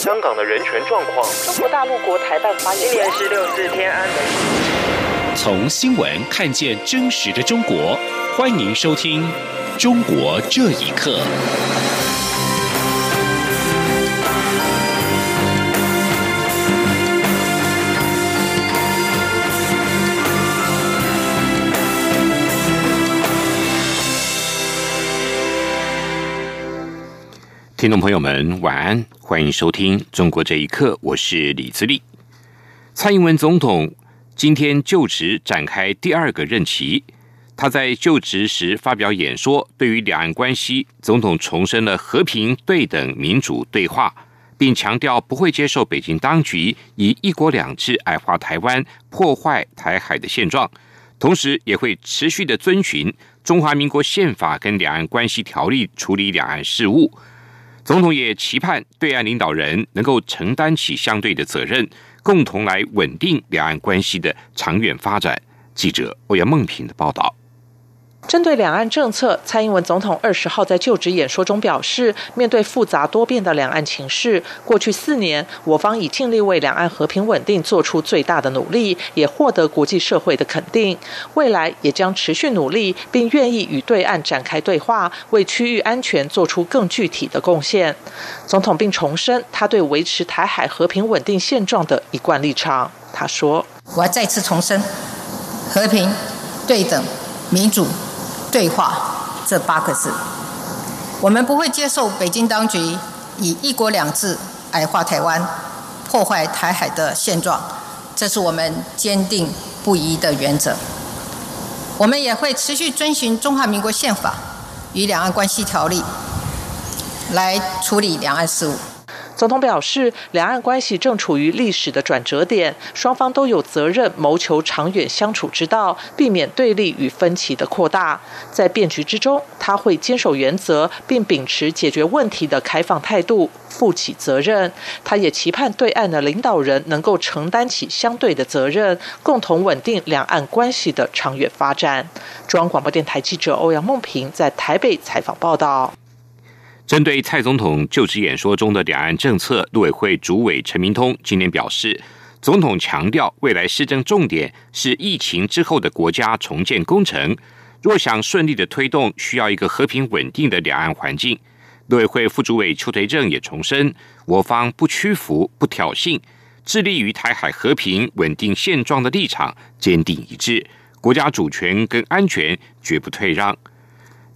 香港的人权状况。中国大陆国台办发言今年是六四天安门。从新闻看见真实的中国，欢迎收听《中国这一刻》。听众朋友们，晚安，欢迎收听《中国这一刻》，我是李自立。蔡英文总统今天就职展开第二个任期，他在就职时发表演说，对于两岸关系，总统重申了和平、对等、民主对话，并强调不会接受北京当局以“一国两制”矮化台湾、破坏台海的现状，同时也会持续的遵循中华民国宪法跟两岸关系条例处理两岸事务。总统也期盼对岸领导人能够承担起相对的责任，共同来稳定两岸关系的长远发展。记者欧阳梦平的报道。针对两岸政策，蔡英文总统二十号在就职演说中表示，面对复杂多变的两岸情势，过去四年我方已尽力为两岸和平稳定做出最大的努力，也获得国际社会的肯定。未来也将持续努力，并愿意与对岸展开对话，为区域安全做出更具体的贡献。总统并重申他对维持台海和平稳定现状的一贯立场。他说：“我要再次重申，和平、对等、民主。”对话这八个字，我们不会接受北京当局以“一国两制”矮化台湾、破坏台海的现状，这是我们坚定不移的原则。我们也会持续遵循中华民国宪法与两岸关系条例来处理两岸事务。总统表示，两岸关系正处于历史的转折点，双方都有责任谋求长远相处之道，避免对立与分歧的扩大。在变局之中，他会坚守原则，并秉持解决问题的开放态度，负起责任。他也期盼对岸的领导人能够承担起相对的责任，共同稳定两岸关系的长远发展。中央广播电台记者欧阳梦平在台北采访报道。针对蔡总统就职演说中的两岸政策，陆委会主委陈明通今天表示，总统强调未来施政重点是疫情之后的国家重建工程，若想顺利的推动，需要一个和平稳定的两岸环境。陆委会副主委邱垂正也重申，我方不屈服、不挑衅，致力于台海和平稳定现状的立场坚定一致，国家主权跟安全绝不退让。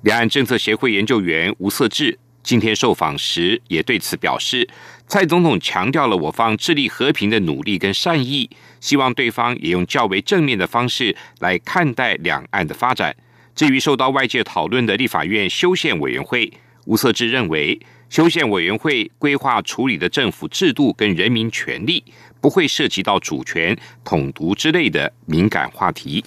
两岸政策协会研究员吴色志。今天受访时也对此表示，蔡总统强调了我方致力和平的努力跟善意，希望对方也用较为正面的方式来看待两岸的发展。至于受到外界讨论的立法院修宪委员会，吴色志认为，修宪委员会规划处理的政府制度跟人民权利，不会涉及到主权、统独之类的敏感话题。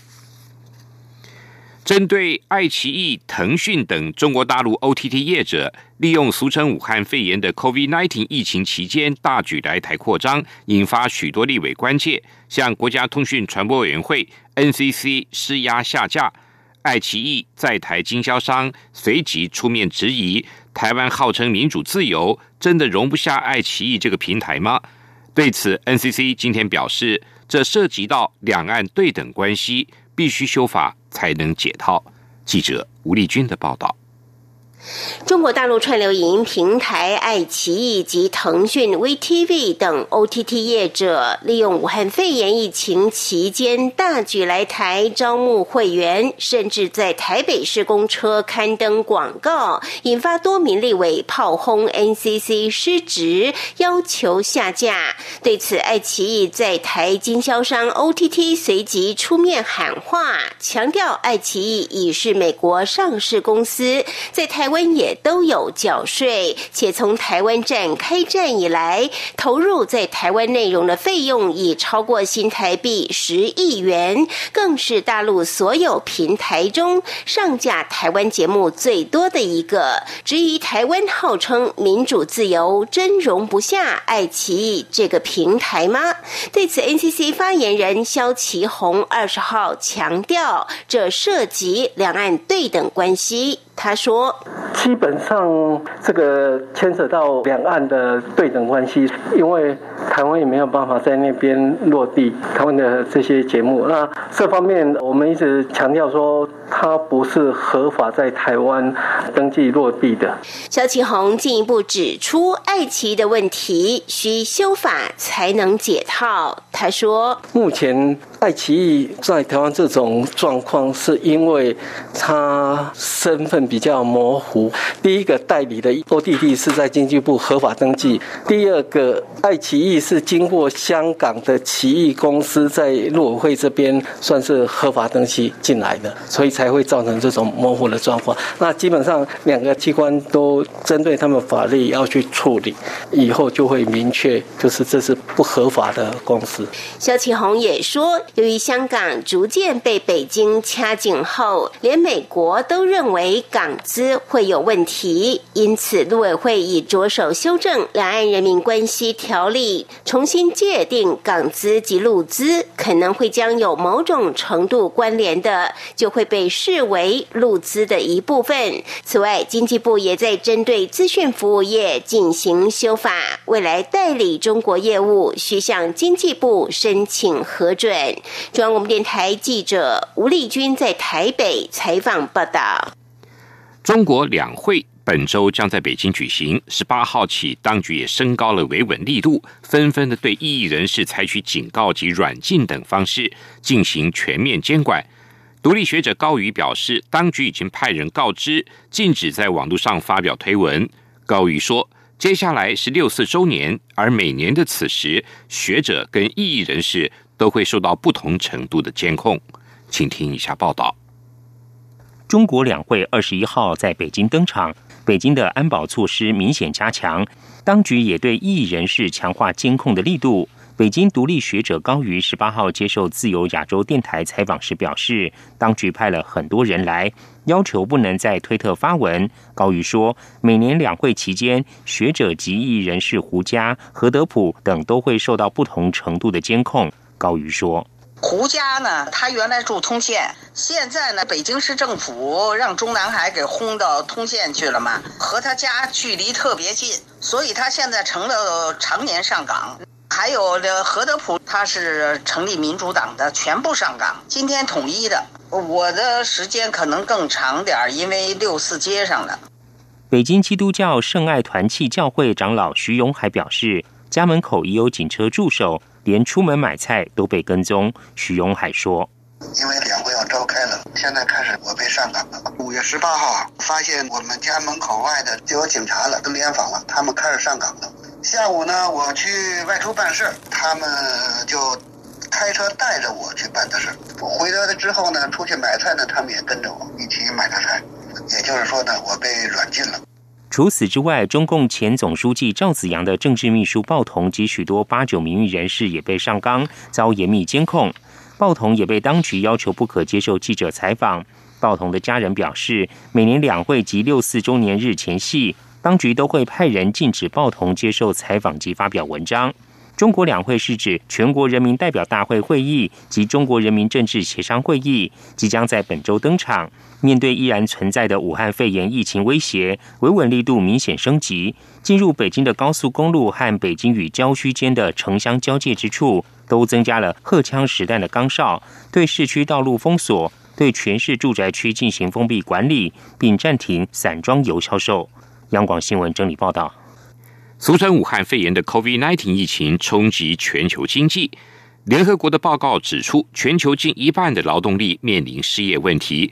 针对爱奇艺、腾讯等中国大陆 OTT 业者利用俗称武汉肺炎的 COVID-19 疫情期间大举来台扩张，引发许多立委关切，向国家通讯传播委员会 NCC 施压下架。爱奇艺在台经销商随即出面质疑：台湾号称民主自由，真的容不下爱奇艺这个平台吗？对此，NCC 今天表示，这涉及到两岸对等关系，必须修法。才能解套。记者吴丽君的报道。中国大陆串流影音平台爱奇艺及腾讯 VTV 等 OTT 业者，利用武汉肺炎疫情期间大举来台招募会员，甚至在台北市公车刊登广告，引发多名立委炮轰 NCC 失职，要求下架。对此，爱奇艺在台经销商 OTT 随即出面喊话，强调爱奇艺已是美国上市公司，在台湾。也都有缴税，且从台湾站开战以来，投入在台湾内容的费用已超过新台币十亿元，更是大陆所有平台中上架台湾节目最多的一个。至于台湾号称民主自由，真容不下爱奇艺这个平台吗？对此，NCC 发言人肖其宏二十号强调，这涉及两岸对等关系。他说：“基本上这个牵扯到两岸的对等关系，因为台湾也没有办法在那边落地台湾的这些节目。那这方面我们一直强调说，它不是合法在台湾登记落地的。”肖启宏进一步指出，爱奇艺的问题需修法才能解套。他说：“目前爱奇艺在台湾这种状况，是因为它身份。”比较模糊。第一个代理的 ODD 是在经济部合法登记，第二个爱奇艺是经过香港的奇异公司在陆委会这边算是合法登记进来的，所以才会造成这种模糊的状况。那基本上两个机关都针对他们法律要去处理，以后就会明确，就是这是不合法的公司。肖启宏也说，由于香港逐渐被北京掐紧后，连美国都认为。港资会有问题，因此陆委会已着手修正《两岸人民关系条例》，重新界定港资及陆资，可能会将有某种程度关联的，就会被视为陆资的一部分。此外，经济部也在针对资讯服务业进行修法，未来代理中国业务需向经济部申请核准。中央广播电台记者吴丽君在台北采访报道。中国两会本周将在北京举行。十八号起，当局也升高了维稳力度，纷纷的对异议人士采取警告及软禁等方式进行全面监管。独立学者高瑜表示，当局已经派人告知，禁止在网络上发表推文。高瑜说，接下来是六四周年，而每年的此时，学者跟异议人士都会受到不同程度的监控。请听一下报道。中国两会二十一号在北京登场，北京的安保措施明显加强，当局也对异议人士强化监控的力度。北京独立学者高瑜十八号接受自由亚洲电台采访时表示，当局派了很多人来，要求不能在推特发文。高瑜说，每年两会期间，学者及异议人士胡佳、何德普等都会受到不同程度的监控。高瑜说。胡家呢？他原来住通县，现在呢，北京市政府让中南海给轰到通县去了嘛，和他家距离特别近，所以他现在成了常年上岗。还有这何德普，他是成立民主党的，全部上岗。今天统一的，我的时间可能更长点因为六四接上了。北京基督教圣爱团契教会长老徐勇还表示，家门口已有警车驻守。连出门买菜都被跟踪。许荣海说：“因为两会要召开了，现在开始我被上岗了。五月十八号发现我们家门口外的就有警察了，跟联防了，他们开始上岗了。下午呢，我去外出办事，他们就开车带着我去办的事。我回来了之后呢，出去买菜呢，他们也跟着我一起买的菜。也就是说呢，我被软禁了。”除此之外，中共前总书记赵紫阳的政治秘书鲍同及许多八九名誉人士也被上纲，遭严密监控。鲍同也被当局要求不可接受记者采访。鲍同的家人表示，每年两会及六四周年日前夕，当局都会派人禁止鲍同接受采访及发表文章。中国两会是指全国人民代表大会会议及中国人民政治协商会议，即将在本周登场。面对依然存在的武汉肺炎疫情威胁，维稳力度明显升级。进入北京的高速公路和北京与郊区间的城乡交界之处，都增加了荷枪实弹的岗哨，对市区道路封锁，对全市住宅区进行封闭管理，并暂停散装油销售。央广新闻整理报道：俗称武汉肺炎的 COVID-19 疫情冲击全球经济。联合国的报告指出，全球近一半的劳动力面临失业问题。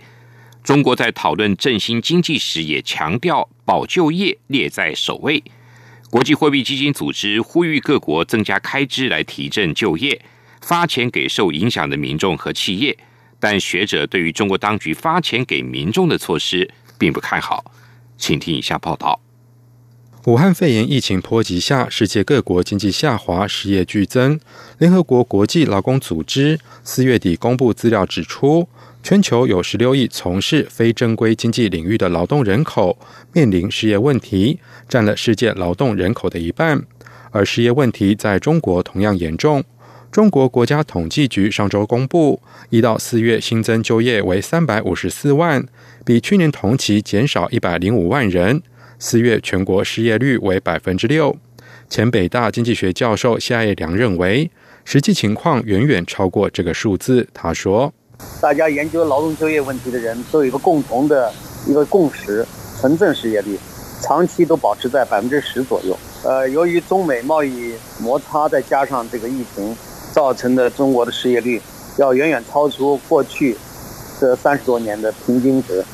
中国在讨论振兴经济时，也强调保就业列在首位。国际货币基金组织呼吁各国增加开支来提振就业，发钱给受影响的民众和企业。但学者对于中国当局发钱给民众的措施并不看好。请听以下报道：武汉肺炎疫情波及下，世界各国经济下滑，失业剧增。联合国国际劳工组织四月底公布资料指出。全球有十六亿从事非正规经济领域的劳动人口面临失业问题，占了世界劳动人口的一半。而失业问题在中国同样严重。中国国家统计局上周公布，一到四月新增就业为三百五十四万，比去年同期减少一百零五万人。四月全国失业率为百分之六。前北大经济学教授夏业良认为，实际情况远远超过这个数字。他说：“大家研究劳动就业问题的人都有一个共同的一个共识，纯正失业率长期都保持在百分之十左右。呃，由于中美贸易摩擦，再加上这个疫情造成的中国的失业率，要远远超出过去这三十多年的平均值。”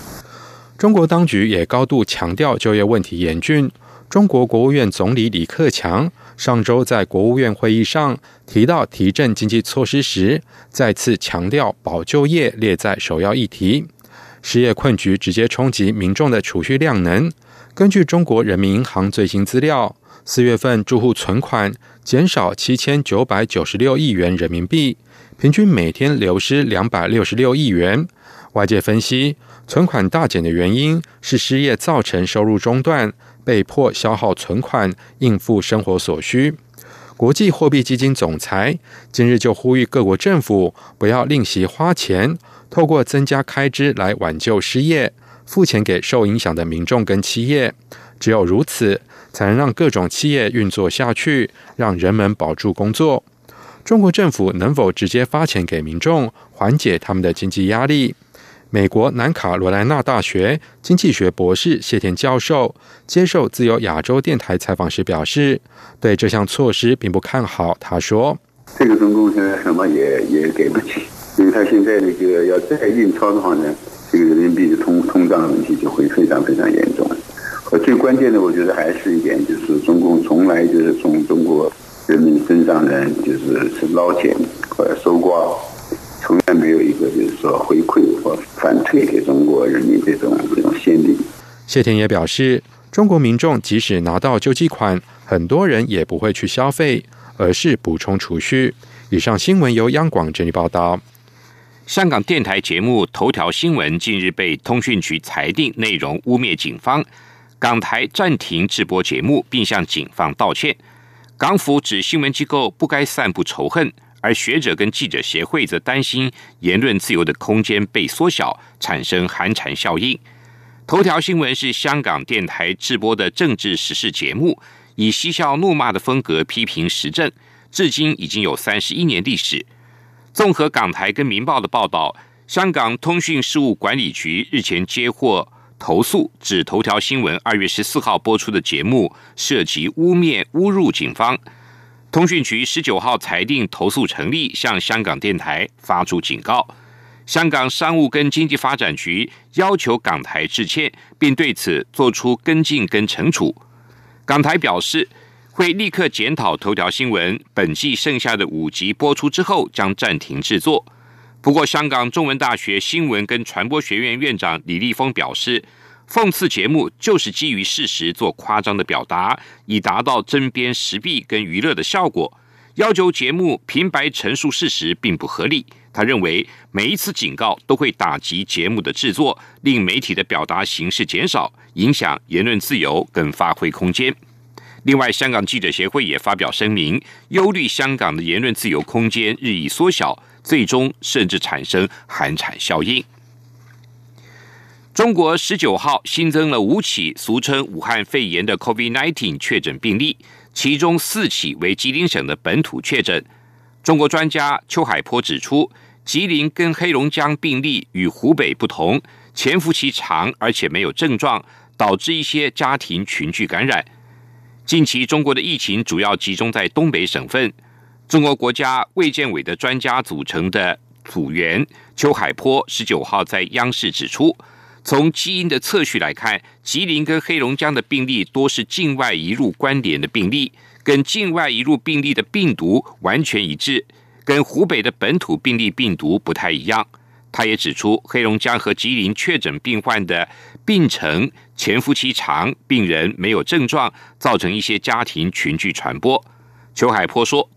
中国当局也高度强调就业问题严峻。中国国务院总理李克强上周在国务院会议上提到提振经济措施时，再次强调保就业列在首要议题。失业困局直接冲击民众的储蓄量能。根据中国人民银行最新资料，四月份住户存款减少七千九百九十六亿元人民币，平均每天流失两百六十六亿元。外界分析，存款大减的原因是失业造成收入中断。被迫消耗存款应付生活所需。国际货币基金总裁今日就呼吁各国政府不要吝惜花钱，透过增加开支来挽救失业，付钱给受影响的民众跟企业。只有如此，才能让各种企业运作下去，让人们保住工作。中国政府能否直接发钱给民众，缓解他们的经济压力？美国南卡罗来纳大学经济学博士谢田教授接受自由亚洲电台采访时表示，对这项措施并不看好。他说：“这个中共现在什么也也给不起，因为他现在那个要再印钞的话呢，这个人民币的通通胀问题就会非常非常严重。呃，最关键的，我觉得还是一点，就是中共从来就是从中国人民身上呢，就是是捞钱或者收刮。”从来没有一个就是说回馈或反馈给中国人民这种这种先例。谢天也表示，中国民众即使拿到救济款，很多人也不会去消费，而是补充储蓄。以上新闻由央广整理报道。香港电台节目《头条新闻》近日被通讯局裁定内容污蔑警方，港台暂停直播节目，并向警方道歉。港府指新闻机构不该散布仇恨。而学者跟记者协会则担心言论自由的空间被缩小，产生寒蝉效应。头条新闻是香港电台直播的政治时事节目，以嬉笑怒骂的风格批评时政，至今已经有三十一年历史。综合港台跟明报的报道，香港通讯事务管理局日前接获投诉，指头条新闻二月十四号播出的节目涉及污蔑、侮辱警方。通讯局十九号裁定投诉成立，向香港电台发出警告。香港商务跟经济发展局要求港台致歉，并对此作出跟进跟惩处。港台表示会立刻检讨头条新闻本季剩下的五集播出之后将暂停制作。不过，香港中文大学新闻跟传播学院院长李立峰表示。讽刺节目就是基于事实做夸张的表达，以达到针砭时弊跟娱乐的效果。要求节目平白陈述事实并不合理。他认为每一次警告都会打击节目的制作，令媒体的表达形式减少，影响言论自由跟发挥空间。另外，香港记者协会也发表声明，忧虑香港的言论自由空间日益缩小，最终甚至产生寒蝉效应。中国十九号新增了五起俗称武汉肺炎的 COVID-19 确诊病例，其中四起为吉林省的本土确诊。中国专家邱海波指出，吉林跟黑龙江病例与湖北不同，潜伏期长，而且没有症状，导致一些家庭群聚感染。近期中国的疫情主要集中在东北省份。中国国家卫健委的专家组成的组员邱海波十九号在央视指出。从基因的测序来看，吉林跟黑龙江的病例多是境外移入关联的病例，跟境外移入病例的病毒完全一致，跟湖北的本土病例病毒不太一样。他也指出，黑龙江和吉林确诊病患的病程潜伏期长，病人没有症状，造成一些家庭群聚传播。邱海波说。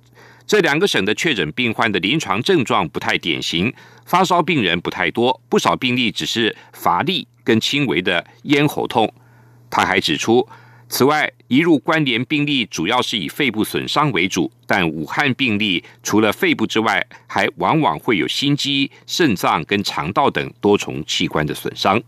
这两个省的确诊病患的临床症状不太典型，发烧病人不太多，不少病例只是乏力跟轻微的咽喉痛。他还指出，此外，移入关联病例主要是以肺部损伤为主，但武汉病例除了肺部之外，还往往会有心肌、肾脏跟肠道等多重器官的损伤。